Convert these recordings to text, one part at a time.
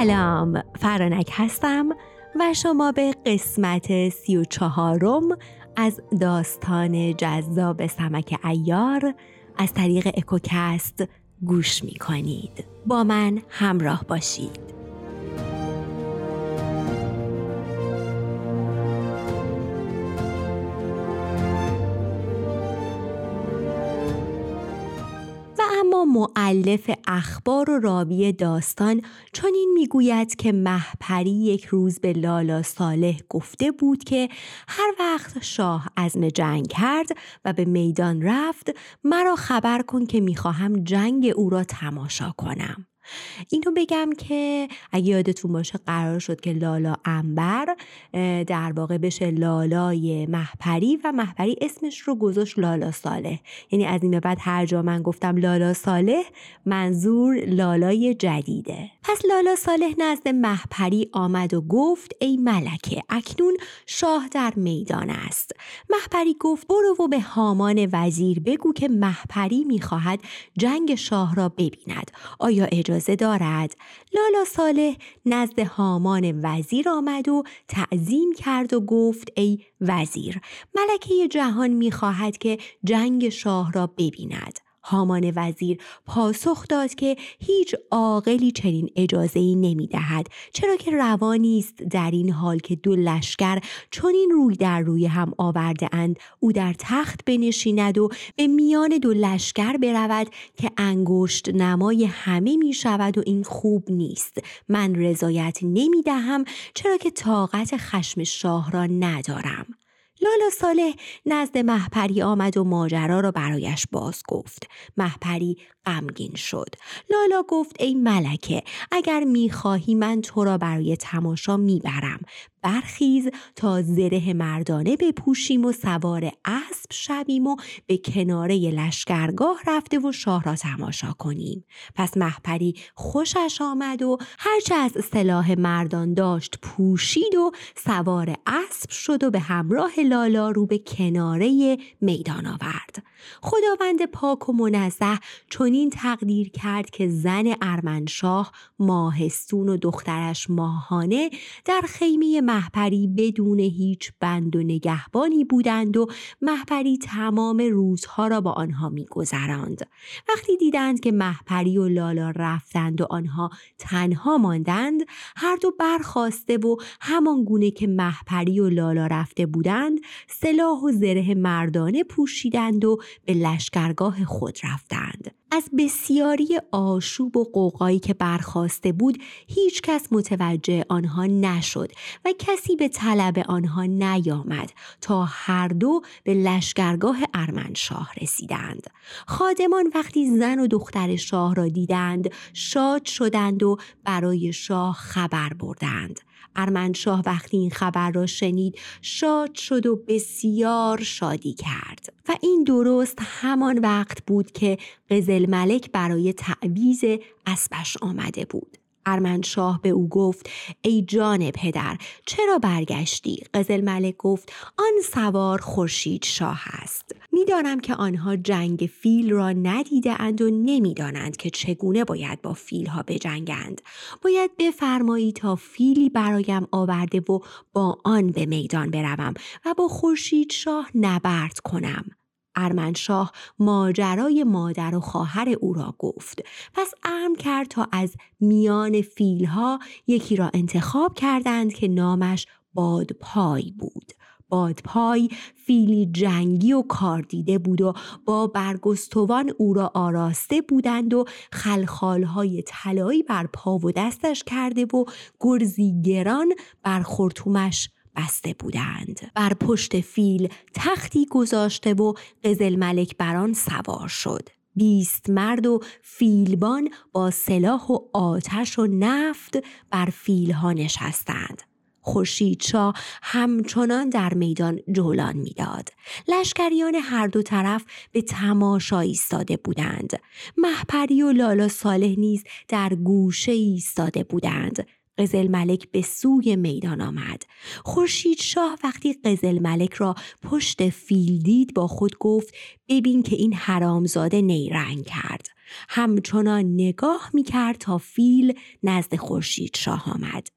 سلام فرانک هستم و شما به قسمت سی و چهارم از داستان جذاب سمک ایار از طریق اکوکست گوش می کنید با من همراه باشید. معلف اخبار و راوی داستان چنین می‌گوید که محپری یک روز به لالا صالح گفته بود که هر وقت شاه عزم جنگ کرد و به میدان رفت مرا خبر کن که می‌خواهم جنگ او را تماشا کنم. اینو بگم که اگه یادتون باشه قرار شد که لالا انبر در واقع بشه لالای محپری و محپری اسمش رو گذاشت لالا صالح. یعنی از این به بعد هر جا من گفتم لالا صالح منظور لالای جدیده. پس لالا صالح نزد محپری آمد و گفت ای ملکه اکنون شاه در میدان است. محپری گفت برو و به هامان وزیر بگو که محپری می‌خواهد جنگ شاه را ببیند. آیا اجازه اجازه دارد. لالا صالح نزد هامان وزیر آمد و تعظیم کرد و گفت ای وزیر ملکه جهان می‌خواهد که جنگ شاه را ببیند. هامان وزیر پاسخ داد که هیچ عاقلی چنین اجازه ای نمی دهد چرا که روانی است در این حال که دو لشکر چنین روی در روی هم آورده اند. او در تخت بنشیند و به میان دو لشکر برود که انگشت نمای همه می شود و این خوب نیست. من رضایت نمی دهم چرا که طاقت خشم شاه را ندارم. لالا صالح نزد محپری آمد و ماجرا را برایش باز گفت. محپری غمگین شد. لالا گفت ای ملکه اگر می‌خواهی من تو را برای تماشا می‌برم. برخیز تا زره مردانه بپوشیم و سوار اسب شویم و به کناره لشکرگاه رفته و شاه را تماشا کنیم. پس محپری خوشش آمد و هرچه از سلاح مردان داشت پوشید و سوار اسب شد و به همراه لالا رو به کناره میدان آورد. خداوند پاک و منزه چنین تقدیر کرد که زن ارمنشاه ماهستون و دخترش ماهانه در خیمه محپری بدون هیچ بند و نگهبانی بودند و محپری تمام روزها را با آنها میگذراند. وقتی دیدند که محپری و لالا رفتند و آنها تنها ماندند هر دو برخواسته و همان گونه که محپری و لالا رفته بودند سلاح و زره مردانه پوشیدند و به لشکرگاه خود رفتند. از بسیاری آشوب و قوقایی که برخواسته بود هیچ کس متوجه آنها نشد و کسی به طلب آنها نیامد تا هر دو به لشکرگاه ارمنشاه رسیدند. خادمان وقتی زن و دختر شاه را دیدند شاد شدند و برای شاه خبر بردند. ارمنشاه وقتی این خبر را شنید شاد شد و بسیار شادی کرد. و این درست همان وقت بود که قزل ملک برای تعویز اسبش آمده بود. ارمنشاه به او گفت ای جان پدر چرا برگشتی؟ قزل ملک گفت آن سوار خورشید شاه است. می‌دانم که آنها جنگ فیل را ندیده اند و نمی‌دانند که چگونه باید با فیل ها بجنگند. باید بفرمایی تا فیلی برایم آورده و با آن به میدان بروم و با خورشید شاه نبرد کنم. ارمنشاه ماجرای مادر و خواهر او را گفت. پس ارم کرد تا از میان فیلها یکی را انتخاب کردند که نامش بادپای بود. بادپای فیلی جنگی و کاردیده بود و با برگستوان او را آراسته بودند و خلخالهای طلایی بر پا و دستش کرده و گرزی گران بر خورتومش بسته بودند. بر پشت فیل تختی گذاشته و قزل ملک بران سوار شد. بیست مرد و فیلبان با سلاح و آتش و نفت بر فیلها نشستند. خورشیدشاه همچنان در میدان جولان می‌داد لشکریان هر دو طرف به تماشا ایستاده بودند محپری و لالا صالح نیز در گوشه ایستاده بودند قزل ملک به سوی میدان آمد. خورشید شاه وقتی قزل ملک را پشت فیل دید با خود گفت ببین که این حرامزاده نیرنگ کرد. همچنان نگاه می کرد تا فیل نزد خورشید شاه آمد.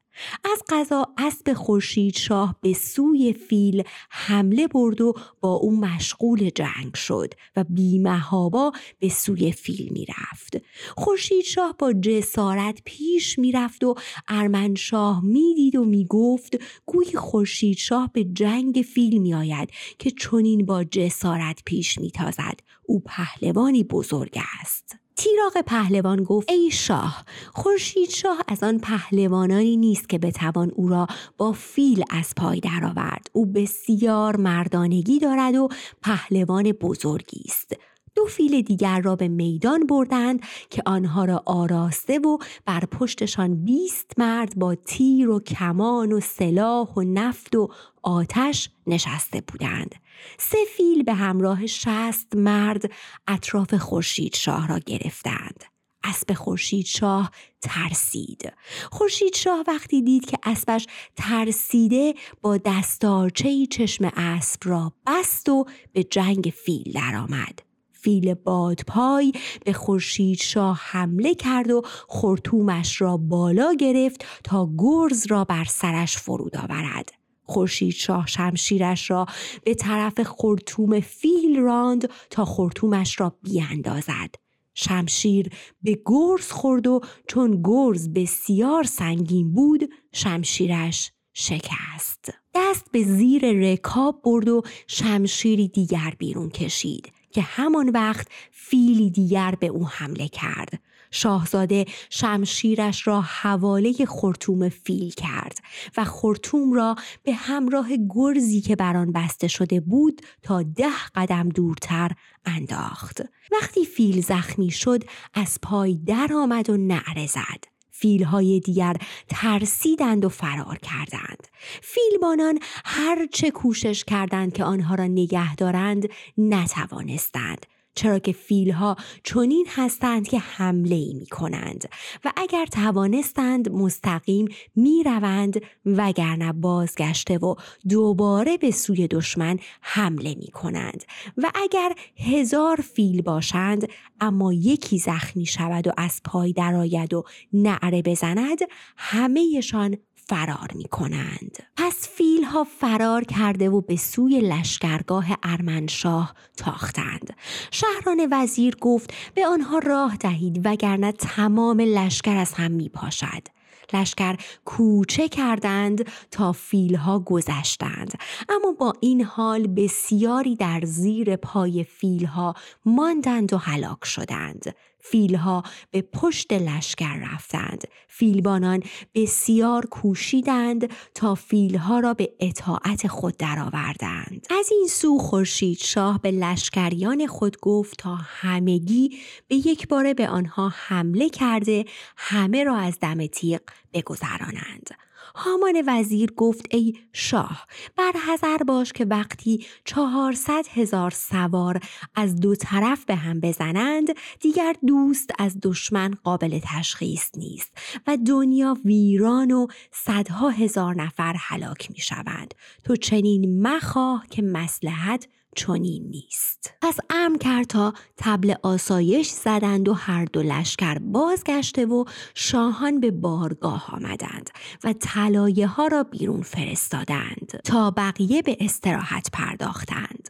از قضا اسب خورشید شاه به سوی فیل حمله برد و با او مشغول جنگ شد و بیمهابا به سوی فیل می‌رفت خورشید شاه با جسارت پیش می‌رفت و ارمنشاه می‌دید و می‌گفت گویی خورشید شاه به جنگ فیل میآید که چنین با جسارت پیش میتازد او پهلوانی بزرگ است. تیراق پهلوان گفت ای شاه خورشید شاه از آن پهلوانانی نیست که بتوان او را با فیل از پای درآورد. او بسیار مردانگی دارد و پهلوان بزرگی است. دو فیل دیگر را به میدان بردند که آنها را آراسته و بر پشتشان بیست مرد با تیر و کمان و سلاح و نفت و آتش نشسته بودند. سه فیل به همراه شست مرد اطراف خورشید شاه را گرفتند. اسب خورشید شاه ترسید. خورشید شاه وقتی دید که اسبش ترسیده با دستارچه چشم اسب را بست و به جنگ فیل درآمد. فیل بادپای به خورشید شاه حمله کرد و خورتومش را بالا گرفت تا گرز را بر سرش فرود آورد. خورشید شاه شمشیرش را به طرف خورتوم فیل راند تا خورتومش را بیاندازد. شمشیر به گرز خورد و چون گرز بسیار سنگین بود شمشیرش شکست. دست به زیر رکاب برد و شمشیری دیگر بیرون کشید که همان وقت فیلی دیگر به او حمله کرد. شاهزاده شمشیرش را حواله خورتوم فیل کرد و خورتوم را به همراه گرزی که بر آن بسته شده بود تا ده قدم دورتر انداخت. وقتی فیل زخمی شد از پای در آمد و نعره زد. فیلهای دیگر ترسیدند و فرار کردند. فیلبانان هر چه کوشش کردند که آنها را نگه دارند نتوانستند. چرا که فیلها چنین هستند که حمله ای می کنند و اگر توانستند مستقیم می روند وگرنه بازگشته و دوباره به سوی دشمن حمله می کنند و اگر هزار فیل باشند اما یکی زخمی شود و از پای درآید و نعره بزند همهشان فرار می کنند. پس فیل ها فرار کرده و به سوی لشکرگاه ارمنشاه تاختند. شهران وزیر گفت به آنها راه دهید وگرنه تمام لشکر از هم می پاشد. لشکر کوچه کردند تا فیلها گذشتند اما با این حال بسیاری در زیر پای فیلها ماندند و هلاک شدند فیلها به پشت لشکر رفتند. فیلبانان بسیار کوشیدند تا فیلها را به اطاعت خود درآوردند. از این سو خورشید شاه به لشکریان خود گفت تا همگی به یک باره به آنها حمله کرده همه را از دم تیغ بگذرانند. هامان وزیر گفت ای شاه بر حذر باش که وقتی چهارصد هزار سوار از دو طرف به هم بزنند دیگر دوست از دشمن قابل تشخیص نیست و دنیا ویران و صدها هزار نفر هلاک می شوند تو چنین مخواه که مسلحت چنین نیست. پس امر کرد تا تبل آسایش زدند و هر دو لشکر بازگشته و شاهان به بارگاه آمدند و طلایه ها را بیرون فرستادند تا بقیه به استراحت پرداختند.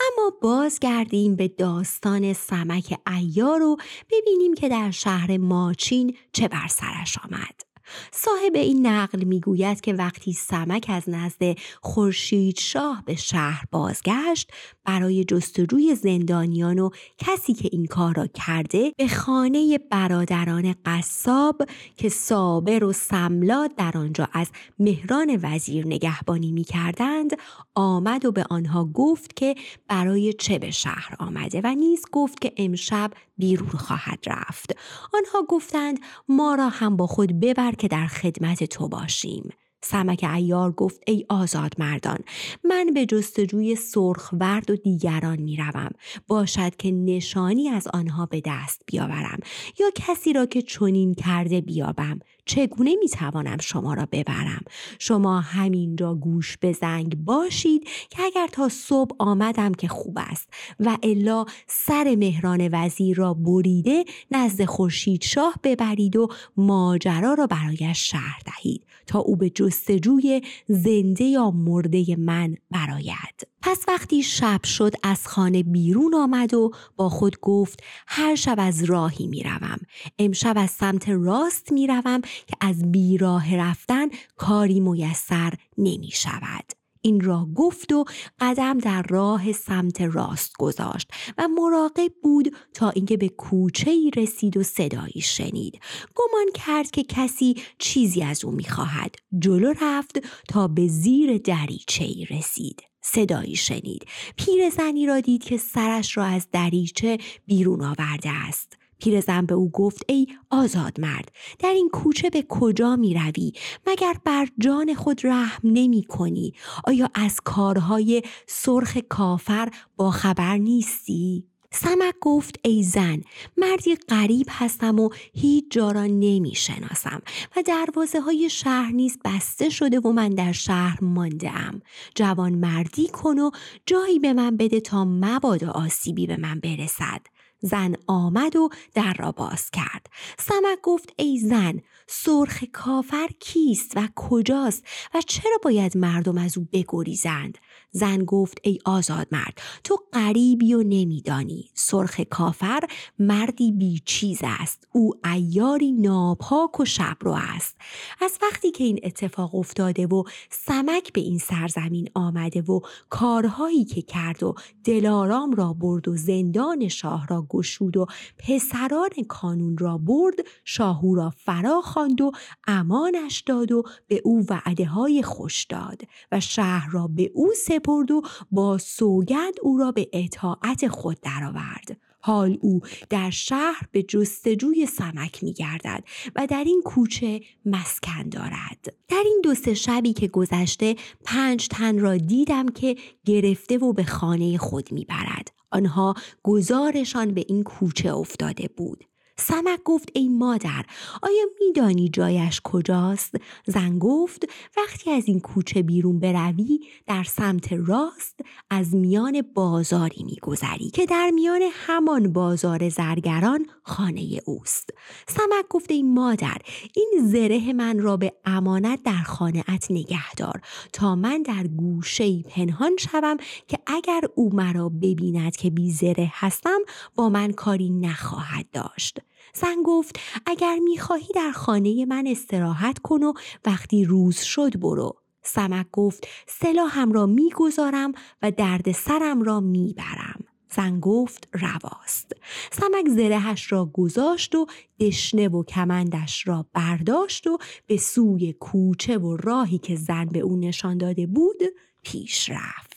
اما بازگردیم به داستان سمک ایار و ببینیم که در شهر ماچین چه بر سرش آمد. صاحب این نقل می‌گوید که وقتی سمک از نزد خورشید شاه به شهر بازگشت برای جستجوی زندانیان و کسی که این کار را کرده به خانه برادران قصاب که صابر و سملاد در آنجا از مهران وزیر نگهبانی می کردند آمد و به آنها گفت که برای چه به شهر آمده و نیز گفت که امشب بیرون خواهد رفت. آنها گفتند ما را هم با خود ببر که در خدمت تو باشیم سمک ایار گفت ای آزاد مردان من به جستجوی سرخ ورد و دیگران می روم. باشد که نشانی از آنها به دست بیاورم یا کسی را که چنین کرده بیابم چگونه می توانم شما را ببرم؟ شما همین را گوش به زنگ باشید که اگر تا صبح آمدم که خوب است و الا سر مهران وزیر را بریده نزد خورشید شاه ببرید و ماجرا را برایش شهر دهید تا او به جستجوی زنده یا مرده من براید پس وقتی شب شد از خانه بیرون آمد و با خود گفت هر شب از راهی می‌روم. امشب از سمت راست می‌روم که از بیراه رفتن کاری میسر نمی شود. این را گفت و قدم در راه سمت راست گذاشت و مراقب بود تا اینکه به کوچه ای رسید و صدایی شنید. گمان کرد که کسی چیزی از او می‌خواهد. جلو رفت تا به زیر دریچه ای رسید. صدایی شنید. پیرزنی را دید که سرش را از دریچه بیرون آورده است. پیرزن به او گفت ای آزاد مرد در این کوچه به کجا می روی؟ مگر بر جان خود رحم نمی کنی؟ آیا از کارهای سرخ کافر با خبر نیستی؟ سمک گفت ای زن مردی غریب هستم و هیچ جا را نمی شناسم و دروازه های شهر نیز بسته شده و من در شهر مانده ام جوان مردی کن و جایی به من بده تا مبادا آسیبی به من برسد. زن آمد و در را باز کرد. سمک گفت ای زن سرخ کافر کیست و کجاست و چرا باید مردم از او بگریزند؟ زن گفت ای آزاد مرد تو غریبی و نمیدانی. سرخ کافر مردی بیچیز است. او ایاری ناپاک و شبرو است. از وقتی که این اتفاق افتاده و سمک به این سرزمین آمده و کارهایی که کرد و دلارام را برد و زندان شاه را گشود و پسران کانون را برد شاهو را فرا خواند و امانش داد و به او وعده های خوش داد و شهر را به او سپرد و با سوگند او را به اطاعت خود درآورد حال او در شهر به جستجوی سمک می گردد و در این کوچه مسکن دارد. در این دو سه شبی که گذشته پنج تن را دیدم که گرفته و به خانه خود می برد. آنها گزارشان به این کوچه افتاده بود. سمک گفت ای مادر آیا میدانی جایش کجاست؟ زن گفت وقتی از این کوچه بیرون بروی در سمت راست از میان بازاری میگذری که در میان همان بازار زرگران خانه اوست. سمک گفت ای مادر این زره من را به امانت در خانه ات نگه دار تا من در گوشه پنهان شوم که اگر او مرا ببیند که بی زره هستم با من کاری نخواهد داشت. زن گفت اگر می‌خواهی در خانه من استراحت کن و وقتی روز شد برو. سمک گفت سلاحم را می‌گذارم و درد سرم را می‌برم. زن گفت رواست. سمک زرهش را گذاشت و دشنه و کمندش را برداشت و به سوی کوچه و راهی که زن به او نشان داده بود پیش رفت.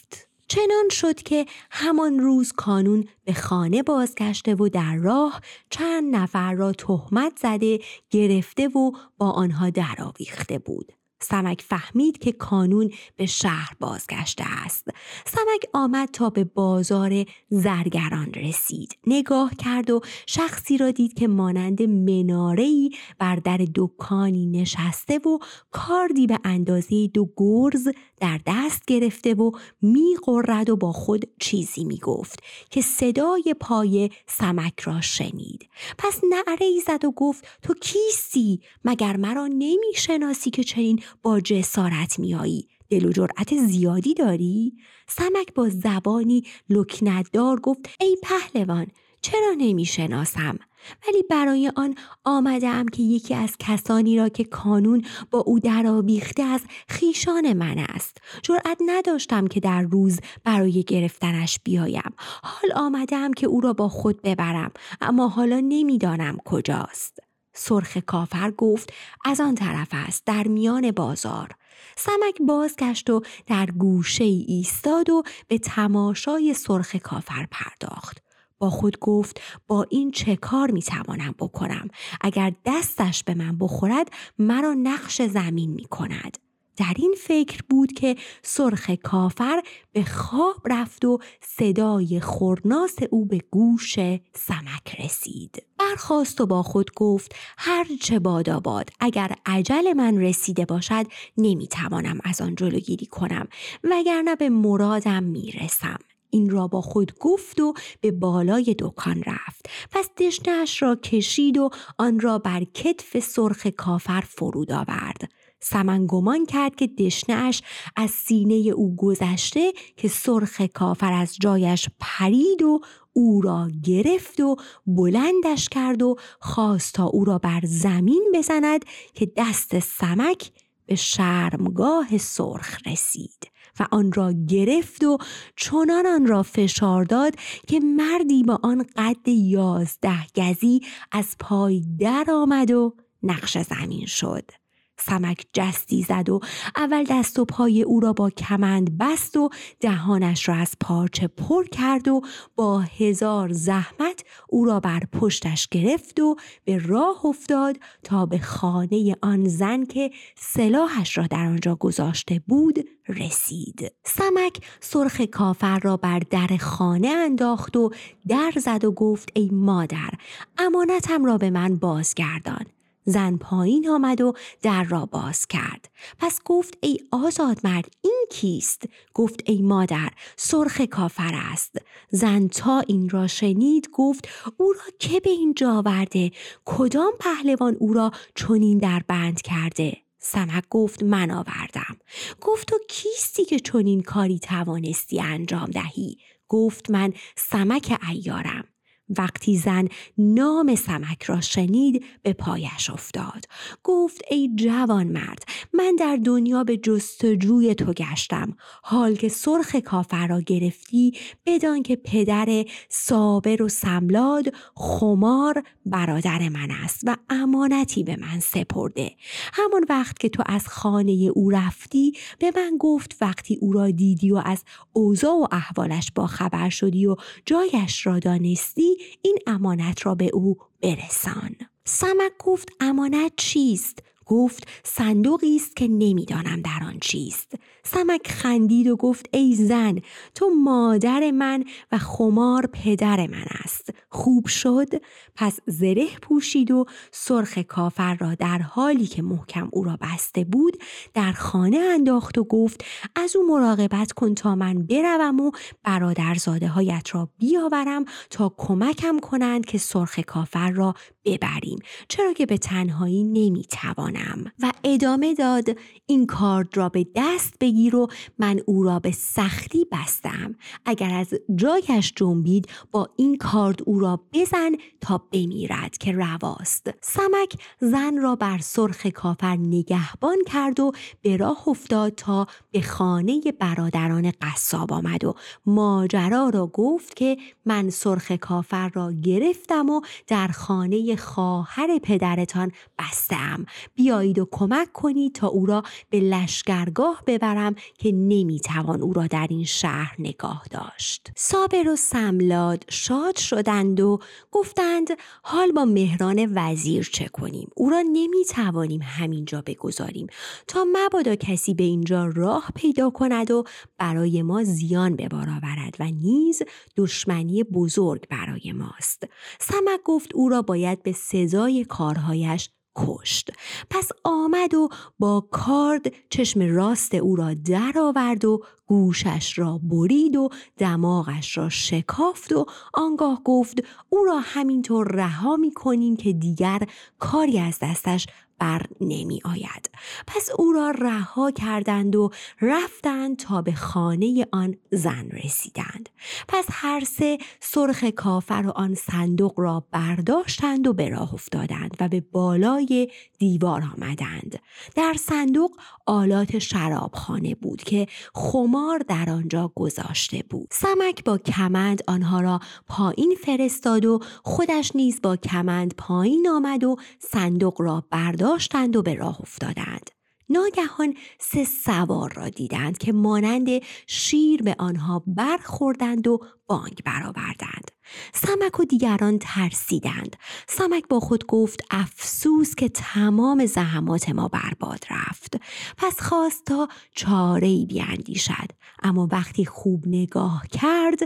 چنان شد که همان روز کانون به خانه بازگشته و در راه چند نفر را تهمت زده گرفته و با آنها درآویخته بود. سمک فهمید که کانون به شهر بازگشته است. سمک آمد تا به بازار زرگران رسید. نگاه کرد و شخصی را دید که مانند منارهی بر در دکانی نشسته و کاردی به اندازه دو گرز در دست گرفته و میقرد و با خود چیزی می‌گفت که صدای پای سمک را شنید. پس نعره ای زد و گفت تو کیستی؟ مگر مرا نمی‌شناسی که چنین با جسارت میایی. دل و جرأت زیادی داری؟ سمک با زبانی لکنتدار گفت ای پهلوان چرا نمی‌شناسم؟ ولی برای آن آمدم که یکی از کسانی را که کانون با او درآویخته از خیشان من است. جرأت نداشتم که در روز برای گرفتنش بیایم. حال آمدم که او را با خود ببرم اما حالا نمی‌دانم کجاست. سرخ کافر گفت از آن طرف است در میان بازار. سمک بازگشت و در گوشه ای ایستاد و به تماشای سرخ کافر پرداخت. با خود گفت با این چه کار می توانم بکنم؟ اگر دستش به من بخورد مرا نقش زمین می کند در این فکر بود که سرخ کافر به خواب رفت و صدای خورناس او به گوش سمک رسید. برخواست و با خود گفت هر چه باد اگر عجل من رسیده باشد نمی‌توانم از آن جلوگیری کنم وگرنه به مرادم می‌رسم. این را با خود گفت و به بالای دکان رفت. پس دشنش را کشید و آن را بر کتف سرخ کافر فرود آورد. سمن گمان کرد که دشنهاش از سینه او گذشته که سرخ کافر از جایش پرید و او را گرفت و بلندش کرد و خواست تا او را بر زمین بزند که دست سمک به شرمگاه سرخ رسید و آن را گرفت و چنان آن را فشار داد که مردی با آن قد یازده گزی از پای در آمد و نقش زمین شد. سمک جستی زد و اول دست و پای او را با کمند بست و دهانش را از پارچه پر کرد و با هزار زحمت او را بر پشتش گرفت و به راه افتاد تا به خانه آن زن که سلاحش را در آنجا گذاشته بود رسید. سمک سرخ کافر را بر در خانه انداخت و در زد و گفت ای مادر امانتم را به من بازگردان. زن پایین آمد و در را باز کرد. پس گفت ای آزاد مرد این کیست؟ گفت ای مادر سرخ کافر است. زن تا این را شنید گفت او را که به اینجا آورده؟ کدام پهلوان او را چنین در بند کرده؟ سمک گفت من آوردم. گفت تو کیستی که چنین کاری توانستی انجام دهی؟ گفت من سمک ایارم. وقتی زن نام سمک را شنید به پایش افتاد. گفت ای جوان مرد من در دنیا به جستجوی تو گشتم. حال که سرخ کافر را گرفتی بدان که پدر صابر و سملاد خمار برادر من است و امانتی به من سپرده. همان وقت که تو از خانه او رفتی به من گفت وقتی او را دیدی و از اوضاع و احوالش با خبر شدی و جایش را دانستی این امانت را به او برسان. سمک گفت امانت چیست؟ گفت صندوقی است که نمی‌دانم در آن چیست. سمک خندید و گفت ای زن تو مادر من و خمار پدر من است. خوب شد پس زره پوشید و سرخ کافر را در حالی که محکم او را بسته بود در خانه انداخت و گفت از او مراقبت کن تا من بروم و برادرزاده هایت را بیاورم تا کمکم کنند که سرخ کافر را ببریم چرا که به تنهایی نمی‌توانم. و ادامه داد این کارد را به دست بگیر و من او را به سختی بستم. اگر از جایش جنبید با این کارد او را بزن تا بمیرد که رواست. سمک زن را بر سرخ کافر نگهبان کرد و به راه افتاد تا به خانه برادران قصاب آمد و ماجرا را گفت که من سرخ کافر را گرفتم و در خانه خواهر پدرتان بستم. بیایید و کمک کنید تا او را به لشکرگاه ببرم که نمی‌توان او را در این شهر نگاه داشت. صابر و سملاد شاد شدند و گفتند حال با مهران وزیر چه کنیم؟ او را نمی‌توانیم همینجا بگذاریم. تا مبادا کسی به اینجا راه پیدا کند و برای ما زیان به بار آورد و نیز دشمنی بزرگ برای ماست. سمک گفت او را باید به سزای کارهایش کشت. پس آمد و با کارد چشم راست او را در آورد و گوشش را برید و دماغش را شکافت و آنگاه گفت او را همینطور رها می کنیم که دیگر کاری از دستش بر نمی آید. پس او را رها کردند و رفتند تا به خانه آن زن رسیدند. پس هر سه سرخ کافر و آن صندوق را برداشتند و به راه افتادند و به بالای دیوار آمدند. در صندوق آلات شرابخانه بود که خمار در آنجا گذاشته بود. سمک با کمند آنها را پایین فرستاد و خودش نیز با کمند پایین آمد و صندوق را برداشت داشتند و به راه افتادند. ناگهان سه سوار را دیدند که مانند شیر به آنها برخوردند و بانگ برآوردند. سمک و دیگران ترسیدند. سمک با خود گفت افسوس که تمام زحمات ما برباد رفت. پس خواست تا چاره ای بیاندیشد اما وقتی خوب نگاه کرد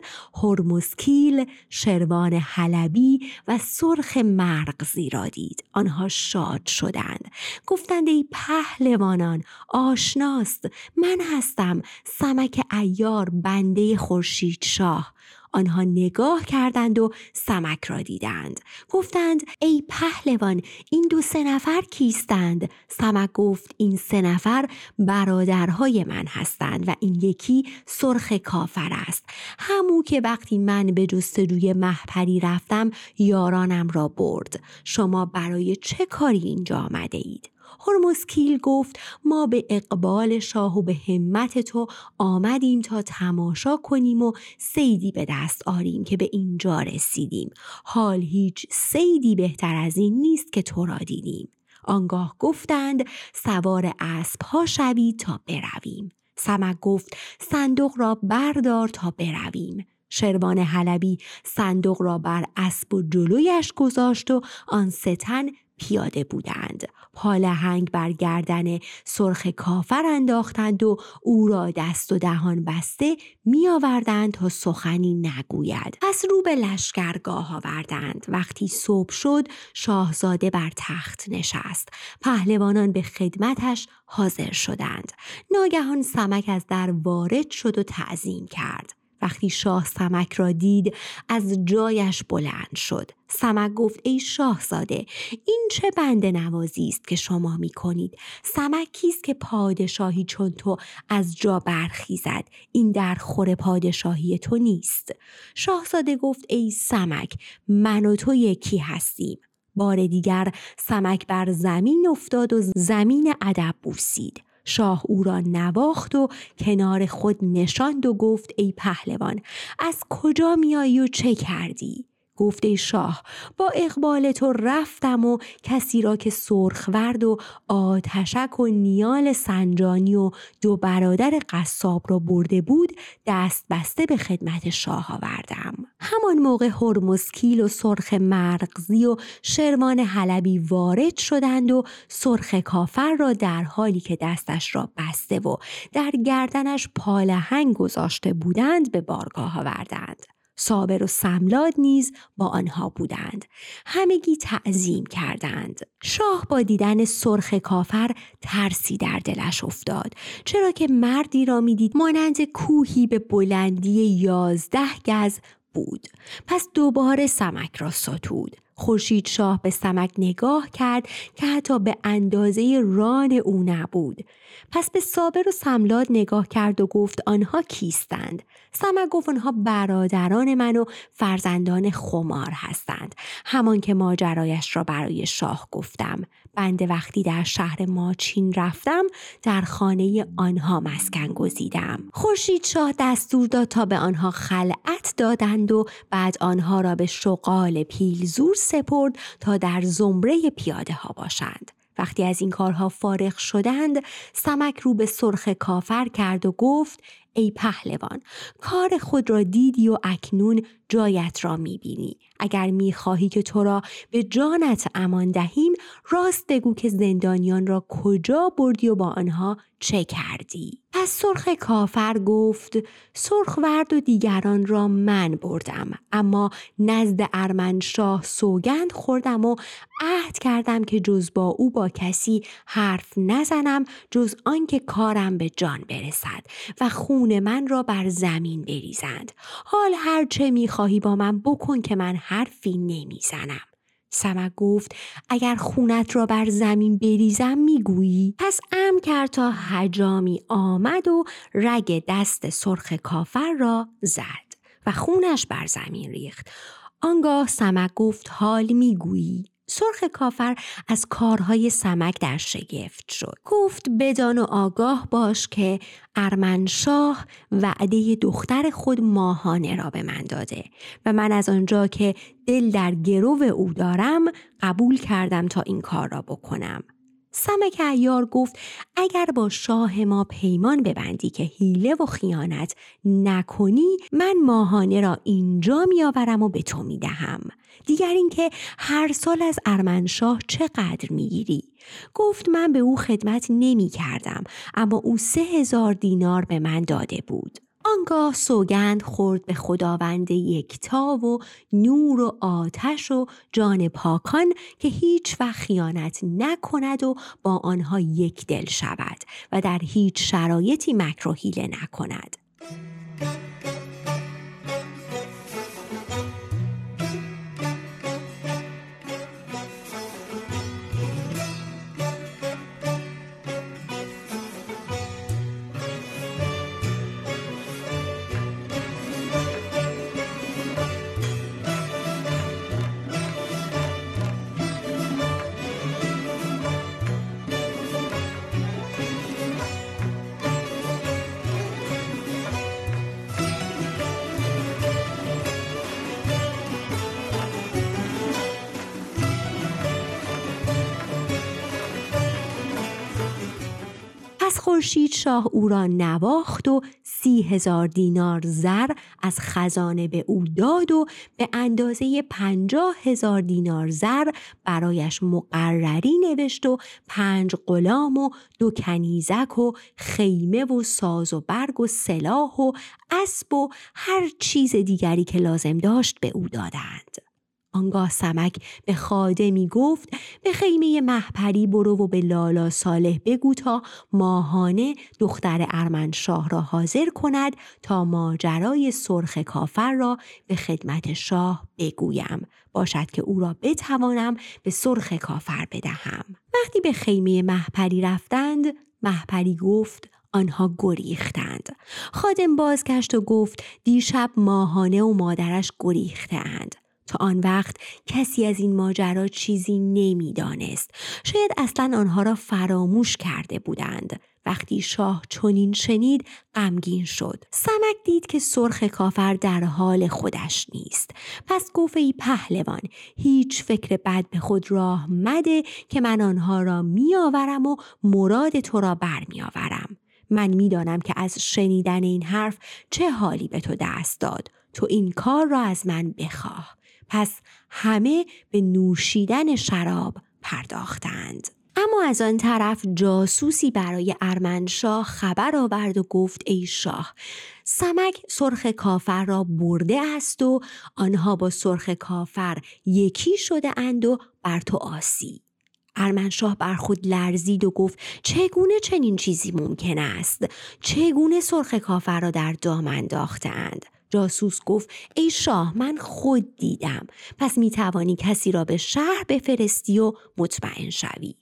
هرمسکیل شروان حلبی و سرخ مرغزی را دید. آنها شاد شدند. گفتند ای پهلوانان آشناست. من هستم سمک ایار بنده خورشید شاه. آنها نگاه کردند و سمک را دیدند. گفتند ای پهلوان این دو سه نفر کیستند؟ سمک گفت این سه نفر برادرهای من هستند و این یکی سرخ کافر است. همو که وقتی من به جستجوی محپری رفتم یارانم را برد. شما برای چه کاری اینجا آمده اید؟ هرمسکیل گفت ما به اقبال شاه و به همت تو آمدیم تا تماشا کنیم و سیدی به دست آریم که به اینجا رسیدیم. حال هیچ سیدی بهتر از این نیست که تو را دیدیم. آنگاه گفتند سوار اسب ها شوید تا برویم. سمک گفت صندوق را بردار تا برویم. شروان حلبی صندوق را بر اسب و جلویش گذاشت و آن ستن پیاده بودند. پالهنگ بر گردن سرخ کافر انداختند و او را دست و دهان بسته می آوردند تا سخنی نگوید. پس رو به لشکرگاه آوردند. وقتی صبح شد شاهزاده بر تخت نشست. پهلوانان به خدمتش حاضر شدند. ناگهان سمک از در وارد شد و تعظیم کرد. وقتی شاه سمک را دید از جایش بلند شد. سمک گفت ای شاهزاده این چه بند نوازی است که شما می کنید؟ سمک کیست که پادشاهی چون تو از جا برخیزد؟ این در خور پادشاهی تو نیست. شاهزاده گفت ای سمک من و تو یکی هستیم. بار دیگر سمک بر زمین افتاد و زمین ادب بوسید. شاه او را نواخت و کنار خود نشاند و گفت ای پهلوان از کجا میایی و چه کردی؟ گفته شاه با اقبال تو رفتم و کسی را که سرخورد و آتشک و نیال سنجانی و دو برادر قصاب را برده بود دست بسته به خدمت شاه آوردم. همان موقع هرمسکیل و سرخ مرغزی و شروان حلبی وارد شدند و سرخ کافر را در حالی که دستش را بسته و در گردنش پالهنگ گذاشته بودند به بارگاه آوردند. صابر و سملاد نیز با آنها بودند. همگی تعظیم کردند. شاه با دیدن سرخ کافر ترسی در دلش افتاد. چرا که مردی را می‌دید مانند کوهی به بلندی یازده گز بود. پس دوباره سمک را ستود. خورشید شاه به سمک نگاه کرد که حتی به اندازه ران او نبود. پس به صابر و سملاد نگاه کرد و گفت آنها کیستند؟ سمک گفت آنها برادران من و فرزندان خمار هستند. همان که ماجرایش را برای شاه گفتم. بنده وقتی در شهر ماچین رفتم در خانه آنها مسکن گزیدم. خورشید شاه دستور داد تا به آنها خلعت دادند و بعد آنها را به شغال پیلزور سپرد تا در زمره پیاده ها باشند. وقتی از این کارها فارغ شدند سمک رو به سرخ کافر کرد و گفت ای پهلوان کار خود را دیدی و اکنون جایت را می‌بینی. اگر می‌خواهی که تو را به جانت امان دهیم راست بگو که زندانیان را کجا بردی و با آنها چه کردی. پس سرخ کافر گفت سرخ ورد و دیگران را من بردم اما نزد ارمنشاه سوگند خوردم و عهد کردم که جز با او با کسی حرف نزنم جز آنکه کارم به جان برسد و خون من را بر زمین بریزند. حال هر چه می‌خواهی با من بکن که من حرفی نمی‌زنم. سمک گفت اگر خونت را بر زمین بریزم می‌گویی؟ پس ام کرد تا حجامی آمد و رگ دست سرخ کافر را زد و خونش بر زمین ریخت. آنگاه سمک گفت حال می‌گویی؟ سرخ کافر از کارهای سمک در شگفت شد. گفت بدان و آگاه باش که ارمنشاه وعده دختر خود ماهانه را به من داده و من از آنجا که دل در گرو او دارم قبول کردم تا این کار را بکنم. سمک ایار گفت اگر با شاه ما پیمان ببندی که حیله و خیانت نکنی من ماهانه را اینجا میآورم و به تو می‌دهم. دیگر اینکه هر سال از ارمنشاه چقدر می‌گیری؟ گفت من به او خدمت نمی کردم اما او سه هزار دینار به من داده بود. آنگاه سوگند خورد به خداوند یکتا و نور و آتش و جان پاکان که هیچ وقت خیانت نکند و با آنها یک دل شود و در هیچ شرایطی مکر و حیله نکند. خورشید شاه او را نواخت و سی هزار دینار زر از خزانه به او داد و به اندازه پنجاه هزار دینار زر برایش مقرری نوشت و پنج غلام و دو کنیزک و خیمه و ساز و برگ و سلاح و اسب و هر چیز دیگری که لازم داشت به او دادند. آنگاه سمک به خادمی گفت به خیمه محپری برو و به لالا صالح بگو تا ماهانه دختر ارمنشاه را حاضر کند تا ماجرای سرخ کافر را به خدمت شاه بگویم باشد که او را بتوانم به سرخ کافر بدهم وقتی به خیمه محپری رفتند محپری گفت آنها گریختند. خادم بازگشت و گفت دیشب ماهانه و مادرش گریختند. تا آن وقت کسی از این ماجرا چیزی نمی‌دانست. شاید اصلا آنها را فراموش کرده بودند. وقتی شاه چنین شنید غمگین شد. سمک دید که سرخ کافر در حال خودش نیست. پس گفت ای پهلوان هیچ فکر بد به خود راه مده که من آنها را میآورم و مراد تو را برمیآورم. من می‌دانم که از شنیدن این حرف چه حالی به تو دست داد. تو این کار را از من بخواه. پس همه به نوشیدن شراب پرداختند. اما از آن طرف جاسوسی برای ارمنشاه خبر آورد و گفت ای شاه سمک سرخ کافر را برده است و آنها با سرخ کافر یکی شده اند و بر تو آسی. ارمنشاه بر خود لرزید و گفت چگونه چنین چیزی ممکن است؟ چگونه سرخ کافر را در دام انداختند جاسوس گفت ای شاه من خود دیدم. پس می توانی کسی را به شهر بفرستی و مطمئن شوی.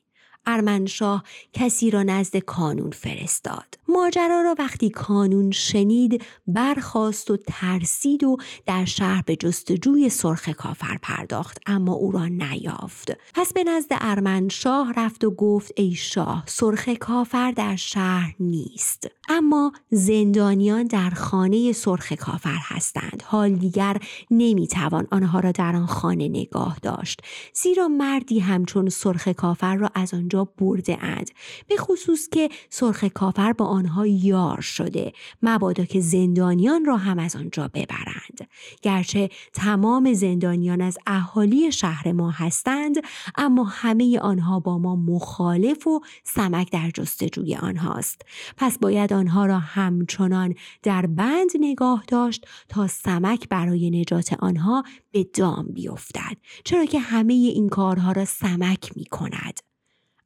ارمنشاه کسی را نزد کانون فرستاد. ماجرا را وقتی کانون شنید برخاست و ترسید و در شهر به جستجوی سرخ کافر پرداخت اما او را نیافت. پس به نزد ارمنشاه رفت و گفت ای شاه سرخ کافر در شهر نیست. اما زندانیان در خانه سرخ کافر هستند. حال دیگر نمی‌توان آنها را در آن خانه نگاه داشت. زیرا مردی همچون سرخ کافر را از آنجا برده اند به خصوص که سرخ کافر با آنها یار شده مبادا که زندانیان را هم از آنجا ببرند. گرچه تمام زندانیان از اهالی شهر ما هستند اما همه آنها با ما مخالف و سمک در جستجوی آنهاست. پس باید آنها را همچنان در بند نگاه داشت تا سمک برای نجات آنها به دام بیفتد چرا که همه این کارها را سمک می کند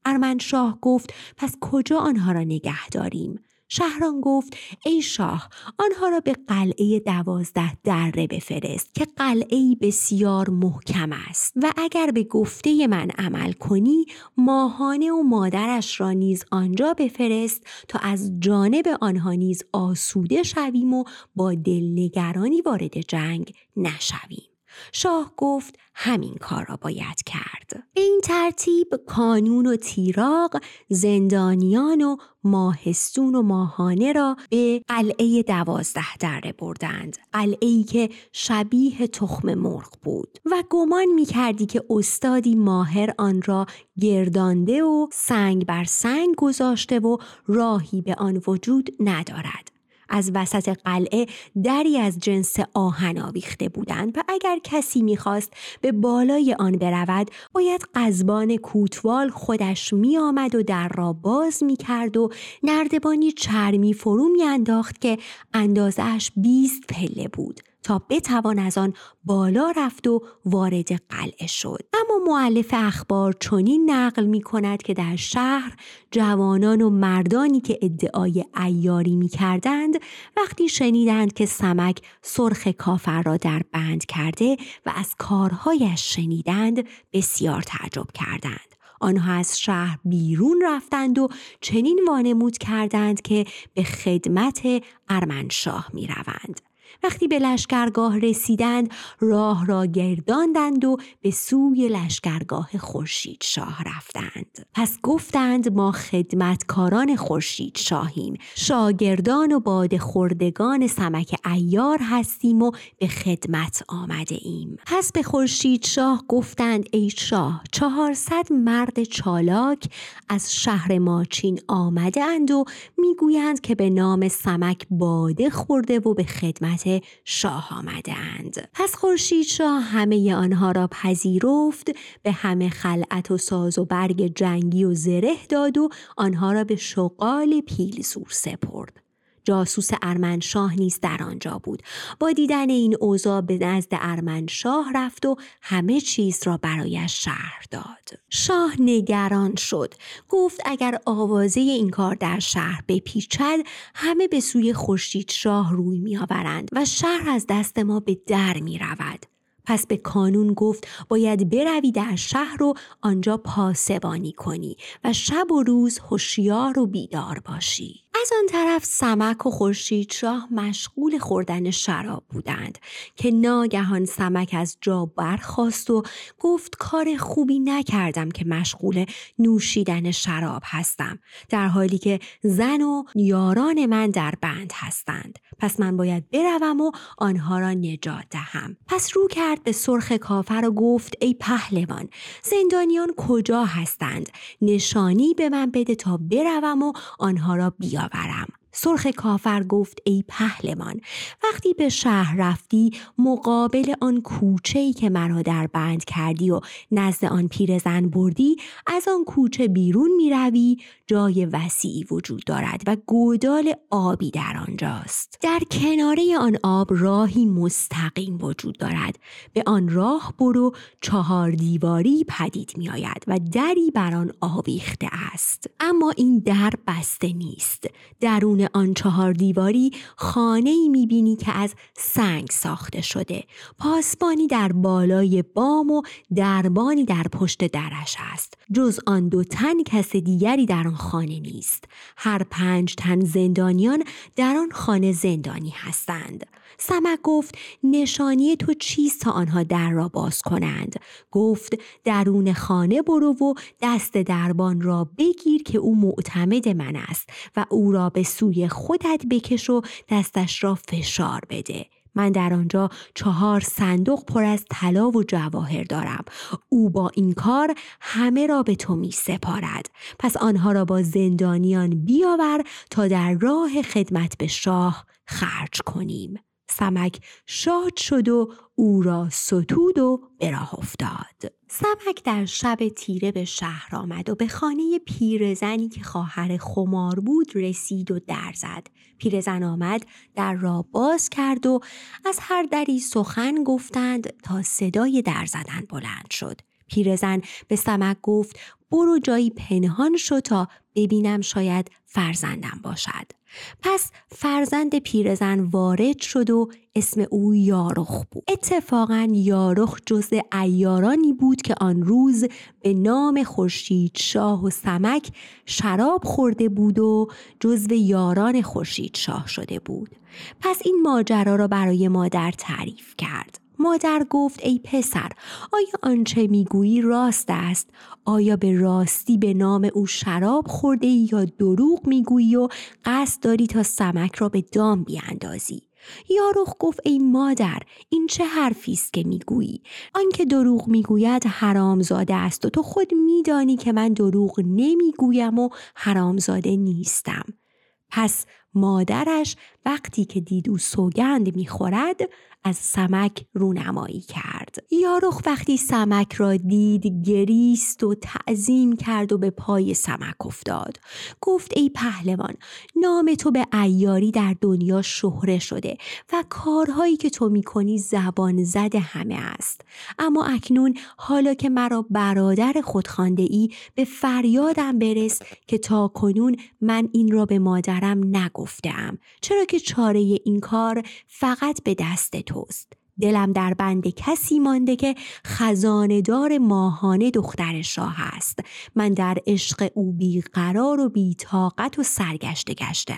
ارمنشاه گفت پس کجا آنها را نگه داریم؟ شهران گفت ای شاه آنها را به قلعه دوازده دره بفرست که قلعه بسیار محکم است و اگر به گفته من عمل کنی ماهانه و مادرش را نیز آنجا بفرست تا از جانب آنها نیز آسوده شویم و با دلنگرانی وارد جنگ نشویم شاه گفت همین کار را باید کرد. به این ترتیب کانون و تیراق زندانیان و ماهستون و ماهانه را به قلعه دوازده دره بردند. قلعه که شبیه تخم مرغ بود و گمان می کردی که استادی ماهر آن را گردانده و سنگ بر سنگ گذاشته و راهی به آن وجود ندارد. از وسط قلعه دری از جنس آهن آویخته بودند و اگر کسی می‌خواست به بالای آن برود باید قزبان کوتوال خودش میآمد و در را باز می‌کرد و نردبانی چرمی فرو میانداخت که اندازش 20 پله بود. تا بتوان از آن بالا رفت و وارد قلعه شد اما معلف اخبار چنین نقل می کند که در شهر جوانان و مردانی که ادعای ایاری می کردند وقتی شنیدند که سمک سرخ کافر را در بند کرده و از کارهایش شنیدند بسیار تعجب کردند آنها از شهر بیرون رفتند و چنین وانمود کردند که به خدمت ارمنشاه می روند. وقتی به لشکرگاه رسیدند راه را گرداندند و به سوی لشکرگاه خورشید شاه رفتند. پس گفتند ما خدمتکاران خورشید شاهیم. شاگردان و باد خوردگان سمک ایار هستیم و به خدمت آمده ایم پس به خورشید شاه گفتند ای شاه چهارصد مرد چالاک از شهر ماچین آمده اند و می‌گویند که به نام سمک باده خورده و به خدمت شاه آمده اند. پس خورشید شاه همه آنها را پذیرفت به همه خلعت و ساز و برگ جنگی و زره داد و آنها را به شغال پیلزور سپرد. جاسوس ارمنشاه نیز در آنجا بود. با دیدن این اوضاع به نزد ارمنشاه رفت و همه چیز را برایش شهر داد. شاه نگران شد. گفت اگر آوازه این کار در شهر بپیچد همه به سوی خورشید شاه روی میآورند و شهر از دست ما به در می رود. پس به کانون گفت باید بروی در شهر و آنجا پاسبانی کنی و شب و روز هوشیار و بیدار باشی. از آن طرف سمک و خورشید شاه مشغول خوردن شراب بودند که ناگهان سمک از جا برخواست و گفت کار خوبی نکردم که مشغول نوشیدن شراب هستم در حالی که زن و یاران من در بند هستند. پس من باید بروم و آنها را نجات دهم. پس رو کرد به سرخ کافر و گفت ای پهلوان زندانیان کجا هستند؟ نشانی به من بده تا بروم و آنها را بیاورم. سرخ کافر گفت ای پهلمان وقتی به شهر رفتی مقابل آن کوچه ای که مرا در بند کردی و نزد آن پیرزن بردی از آن کوچه بیرون می روی جای وسیعی وجود دارد و گودال آبی در آنجاست. در کناره آن آب راهی مستقیم وجود دارد. به آن راه برو چهار دیواری پدید می آید و دری بر آن آویخته است. اما این در بسته نیست. درون آن چهار دیواری خانه ای می بینی که از سنگ ساخته شده. پاسبانی در بالای بام و دربانی در پشت درش است. جز آن دو تن کس دیگری در آن خانه نیست. هر پنج تن زندانیان در آن خانه زندانی هستند. سمک گفت نشانی تو چیست تا آنها در را باز کنند؟ گفت درون خانه برو و دست دربان را بگیر که او معتمد من است و او را به سوی خودت بکش و دستش را فشار بده. من در آنجا چهار صندوق پر از طلا و جواهر دارم. او با این کار همه را به تو می سپارد. پس آنها را با زندانیان بیاور تا در راه خدمت به شاه خرج کنیم. سمک شاد شد و او را ستود و به راه افتاد. سمک در شب تیره به شهر آمد و به خانه پیرزنی که خواهر خمار بود رسید و در زد. پیرزن آمد در را باز کرد و از هر دری سخن گفتند تا صدای در زدن بلند شد. پیرزن به سمک گفت برو جایی پنهان شو تا ببینم شاید فرزندم باشد. پس فرزند پیرزن وارد شد و اسم او یارخ بود. اتفاقا یارخ جزء ایارانی بود که آن روز به نام خورشید شاه و سمک شراب خورده بود و جزو یاران خورشید شاه شده بود. پس این ماجرا را برای مادر تعریف کرد. مادر گفت ای پسر آیا آنچه می‌گویی راست است؟ آیا به راستی به نام او شراب خورده یا دروغ می‌گویی و قصد داری تا سمک را به دام بیاندازی یارخ گفت ای مادر این چه حرفی است که می‌گویی؟ آنکه دروغ می‌گوید حرامزاده است و تو خود میدانی که من دروغ نمی‌گویم و حرامزاده نیستم. پس مادرش وقتی که دید او سوگند می‌خورد از سمک رونمایی کرد. یارخ وقتی سمک را دید گریست و تعظیم کرد و به پای سمک افتاد. گفت ای پهلوان نام تو به ایاری در دنیا شهره شده و کارهایی که تو می‌کنی زبان زد همه است. اما اکنون حالا که مرا برادر خود خانده ای به فریادم برس که تا کنون من این را به مادرم نگفتم چرا که چاره این کار فقط به دست توست؟ دلم در بند کسی مانده که خزاندار ماهانه دختر شاه است. من در عشق او بیقرار و بیتاقت و سرگشته گشته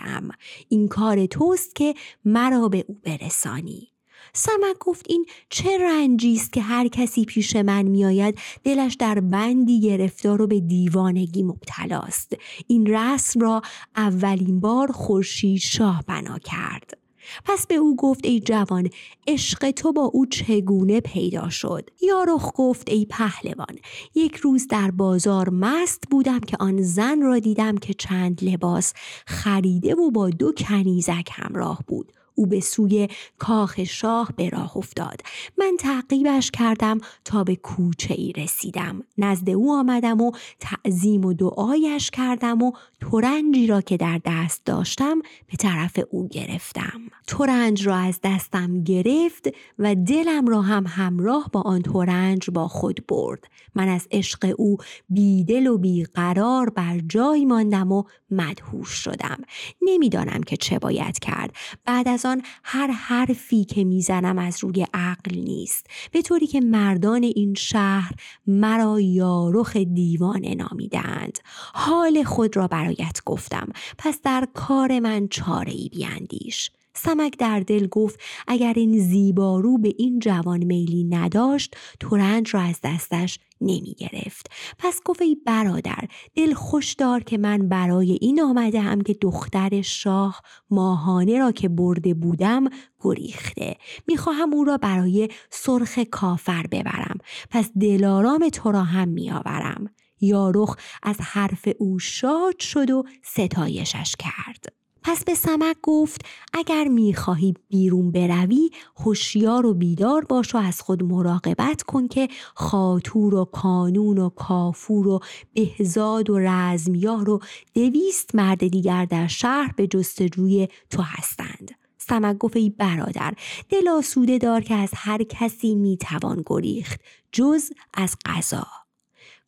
این کار توست که مرا به او برسانی. سمک گفت این چه رنجی است که هر کسی پیش من میآید. دلش در بندی گرفتار و به دیوانگی مبتلاست این رسم را اولین بار خورشید شاه بنا کرد. پس به او گفت ای جوان عشق تو با او چگونه پیدا شد؟ یارخ گفت ای پهلوان یک روز در بازار مست بودم که آن زن را دیدم که چند لباس خریده و با دو کنیزک همراه بود. او به سوی کاخ شاه به راه افتاد. من تعقیبش کردم تا به کوچه ای رسیدم. نزد او آمدم و تعظیم و دعایش کردم و ترنجی را که در دست داشتم به طرف او گرفتم. ترنج را از دستم گرفت و دلم را هم همراه با آن ترنج با خود برد. من از عشق او بیدل و بیقرار بر جای ماندم و مدهوش شدم. نمی‌دانم که چه باید کرد. بعد از آن هر حرفی که می‌زنم از روی عقل نیست. به طوری که مردان این شهر مرا یارخ دیوانه نامیدند. حال خود را برایت گفتم پس در کار من چاره ای بیاندیش سمک در دل گفت اگر این زیبارو به این جوان میلی نداشت تورنج را از دستش نمی گرفت. پس گفت ای برادر دل خوش دار که من برای این آمده هم که دختر شاه ماهانه را که برده بودم گریخته. می‌خواهم او را برای سرخ کافر ببرم. پس دلارام تو را هم میآورم. یارخ از حرف او شاد شد و ستایشش کرد. پس به سمک گفت اگر می‌خواهی بیرون بروی هوشیار و بیدار باش و از خود مراقبت کن که خاطور و کانون و کافور و بهزاد و رزمیار و دویست مرد دیگر در شهر به جستجوی تو هستند. سمک گفت ای برادر دل آسوده دار که از هر کسی می‌توان گریخت جز از قضا.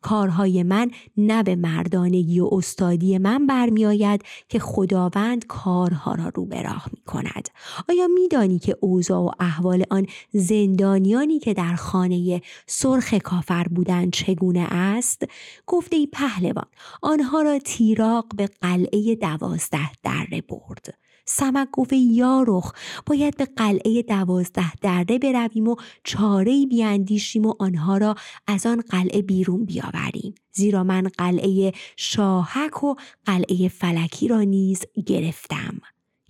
کارهای من نه به مردانگی و استادی من برمیآید که خداوند کارها را رو به راه می کند. آیا میدانی که اوضاع و احوال آن زندانیانی که در خانه سرخ کافر بودند چگونه است؟ گفته ای پهلوان آنها را تیراق به قلعه دوازده دره برد. سمک گفت یارخ باید به قلعه دوازده درده برویم و چاره بیاندیشیم و آنها را از آن قلعه بیرون بیاوریم. زیرا من قلعه شاهک و قلعه فلکی را نیز گرفتم.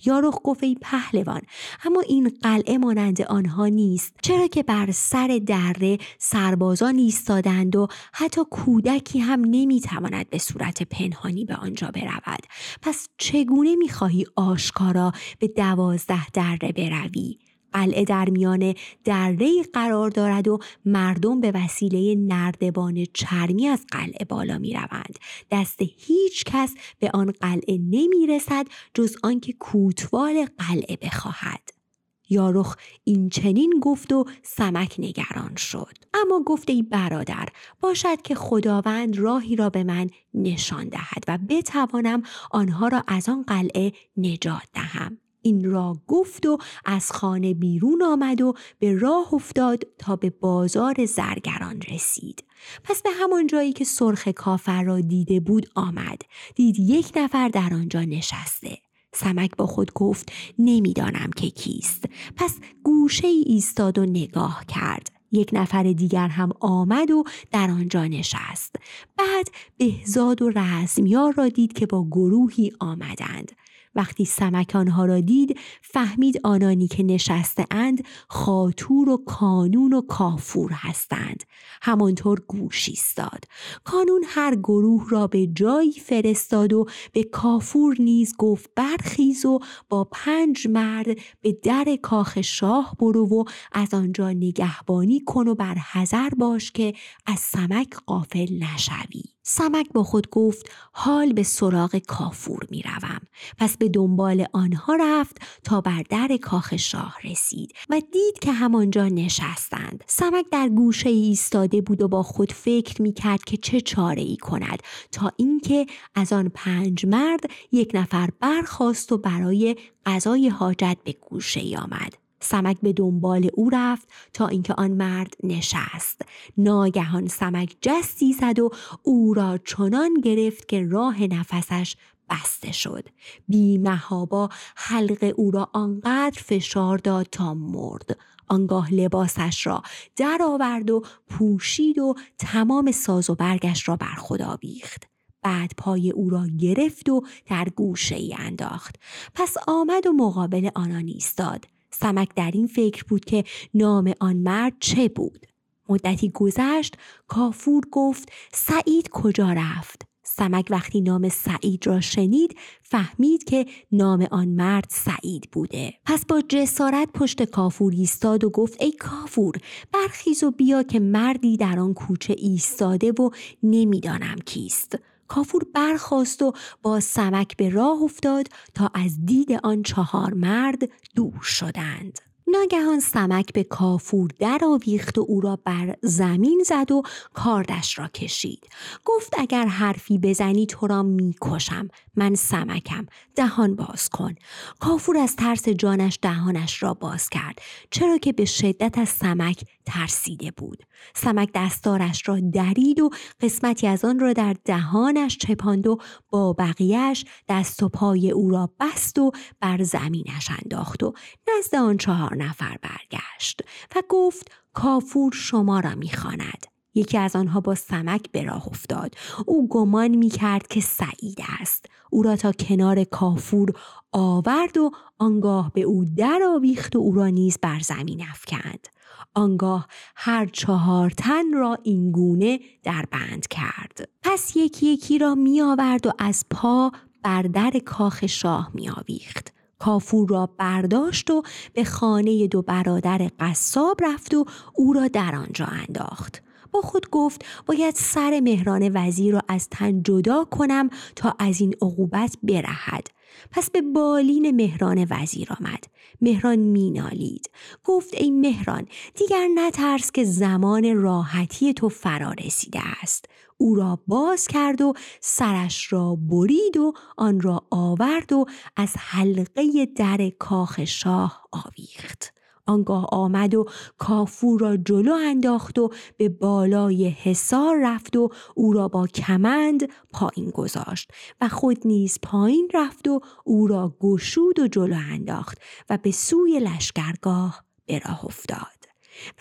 یارخ گفت ای پهلوان اما این قلعه مانند آنها نیست. چرا که بر سر دره سربازان ایستادند و حتی کودکی هم نمی‌تواند به صورت پنهانی به آنجا برود؟ پس چگونه می‌خواهی آشکارا به دوازده دره بروی؟ قلعه در میان دره قرار دارد و مردم به وسیله نردبان چرمی از قلعه بالا می روند. دست هیچ کس به آن قلعه نمی رسد جز آنکه کوتوال قلعه بخواهد. یارخ این چنین گفت و سمک نگران شد اما گفت ای برادر باشد که خداوند راهی را به من نشان دهد و بتوانم آنها را از آن قلعه نجات دهم این را گفت و از خانه بیرون آمد و به راه افتاد تا به بازار زرگران رسید. پس به همان جایی که سرخ کافر را دیده بود آمد. دید یک نفر در آنجا نشسته. سمک با خود گفت نمی‌دانم که کیست. پس گوشه ای ایستاد و نگاه کرد. یک نفر دیگر هم آمد و در آنجا نشست. بعد بهزاد و رزمیار را دید که با گروهی آمدند. وقتی سمک آنها را دید فهمید آنانی که نشسته اند خاتور و کانون و کافور هستند. همانطور گوش ایستاد. کانون هر گروه را به جایی فرستاد و به کافور نیز گفت برخیز و با پنج مرد به در کاخ شاه برو و از آنجا نگهبانی کن و بر حذر باش که از سمک قافل نشوی. سمک با خود گفت حال به سراغ کافور می روم. پس به دنبال آنها رفت تا بر در کاخ شاه رسید و دید که همانجا نشستند. سمک در گوشه ایستاده بود و با خود فکر می کرد که چه چاره ای کند تا اینکه از آن پنج مرد یک نفر برخواست و برای غذای حاجت به گوشه ای آمد. سمک به دنبال او رفت تا اینکه آن مرد نشست. ناگهان سمک جستی زد و او را چنان گرفت که راه نفسش بسته شد. بی محابا حلق او را آنقدر فشار داد تا مرد. آنگاه لباسش را درآورد و پوشید و تمام ساز و برگش را بر خود آویخت. بعد پای او را گرفت و در گوشه ای انداخت. پس آمد و مقابل آنان ایستاد. سمک در این فکر بود که نام آن مرد چه بود. مدتی گذشت کافور گفت سعید کجا رفت؟ سمک وقتی نام سعید را شنید فهمید که نام آن مرد سعید بوده. پس با جسارت پشت کافور ایستاد و گفت ای کافور برخیز و بیا که مردی در آن کوچه ایستاده و نمی‌دانم کیست. کافور برخواست و با سمک به راه افتاد تا از دید آن چهار مرد دور شدند. ناگهان سمک به کافور در آویخت و او را بر زمین زد و کاردش را کشید. گفت اگر حرفی بزنی تو را می‌کشم. من سمکم. دهان باز کن. کافور از ترس جانش دهانش را باز کرد چرا که به شدت از سمک ترسیده بود. سمک دستارش را درید و قسمتی از آن را در دهانش چپاند و با بقیهش دست و پای او را بست و بر زمینش انداخت و نزد آن چهار نفر برگشت و گفت کافور شما را می‌خواند. یکی از آنها با سمک به راه افتاد. او گمان می کرد که سعید است. او را تا کنار کافور آورد و آنگاه به او در آویخت و او را نیز بر زمین افکند. آنگاه هر چهار تن را اینگونه در بند کرد. پس یکی یکی را می آورد و از پا بر در کاخ شاه می آویخت کافور را برداشت و به خانه دو برادر قصاب رفت و او را در آنجا انداخت. با خود گفت باید سر مهران وزیر را از تن جدا کنم تا از این عقوبت برهد. پس به بالین مهران وزیر آمد. مهران مینالید. گفت ای مهران دیگر نترس که زمان راحتی تو فرا رسیده است. او را باز کرد و سرش را برید و آن را آورد و از حلقه در کاخ شاه آویخت. آنگاه آمد و کافور را جلو انداخت و به بالای حصار رفت و او را با کمند پایین گذاشت و خود نیز پایین رفت و او را گشود و جلو انداخت و به سوی لشکرگاه به راه افتاد.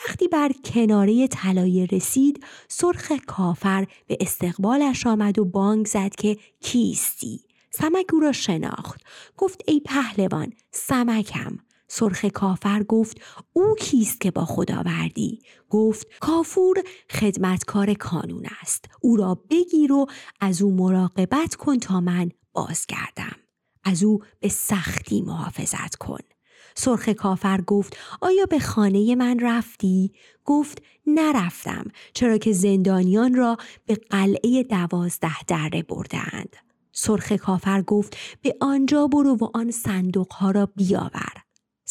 وقتی بر کناره طلایه رسید سرخ کافر به استقبالش آمد و بانگ زد که کیستی؟ سمک او را شناخت. گفت ای پهلوان سمکم. سرخ کافر گفت او کیست که با خدا وردی؟ گفت کافور خدمتکار کانون است او را بگیر و از او مراقبت کن تا من بازگردم از او به سختی محافظت کن سرخ کافر گفت آیا به خانه من رفتی؟ گفت نرفتم چرا که زندانیان را به قلعه دوازده دره بردند. سرخ کافر گفت به آنجا برو و آن صندوق ها را بیاور.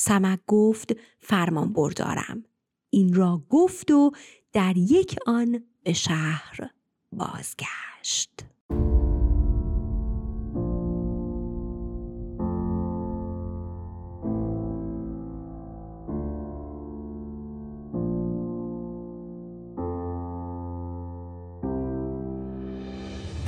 سمک گفت فرمان بردارم. این را گفت و در یک آن به شهر بازگشت.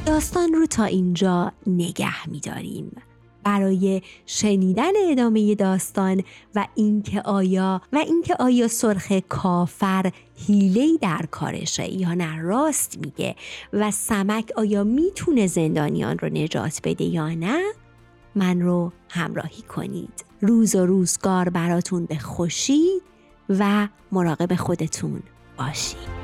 داستان رو تا اینجا نگه میداریم. برای شنیدن ادامه داستان و اینکه آیا و اینکه آیا سرخ کافر هیله در کارشه. یا نه راست میگه. و سمک آیا می‌تونه زندانیان رو نجات بده یا نه؟ من رو همراهی کنید. روز و روزگار براتون به خوشی و مراقب خودتون باشید.